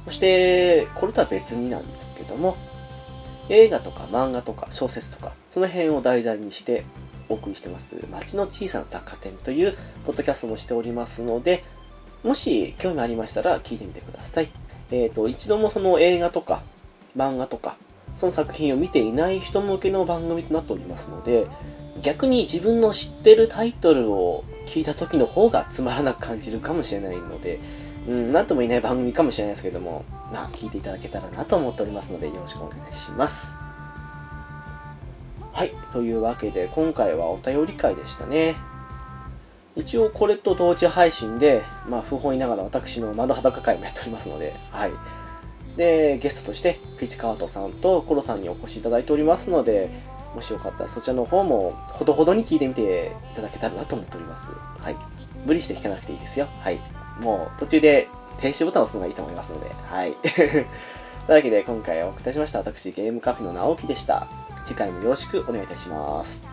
そして、これとは別になんですけども、映画とか漫画とか小説とか、その辺を題材にしてお送りしてます、街の小さな雑貨店というポッドキャストもしておりますので、もし興味ありましたら聞いてみてください。えっ、と、一度もその映画とか漫画とか、その作品を見ていない人向けの番組となっておりますので、逆に自分の知ってるタイトルを聞いた時の方がつまらなく感じるかもしれないので、うん、なんとも言えない番組かもしれないですけども、まあ、聞いていただけたらなと思っておりますので、よろしくお願いします。はい、というわけで、今回はお便り会でしたね。一応、これと同時配信で、まあ、不本意ながら私の丸裸会もやっておりますので、はい。で、ゲストとして、ピチカートさんとコロさんにお越しいただいておりますので、もしよかったらそちらの方もほどほどに聞いてみていただけたらなと思っております。はい。無理して聞かなくていいですよ。はい。もう途中で停止ボタンを押すのがいいと思いますので、はい。というわけで今回お送りいたしました私ゲームカフェの直樹でした。次回もよろしくお願いいたします。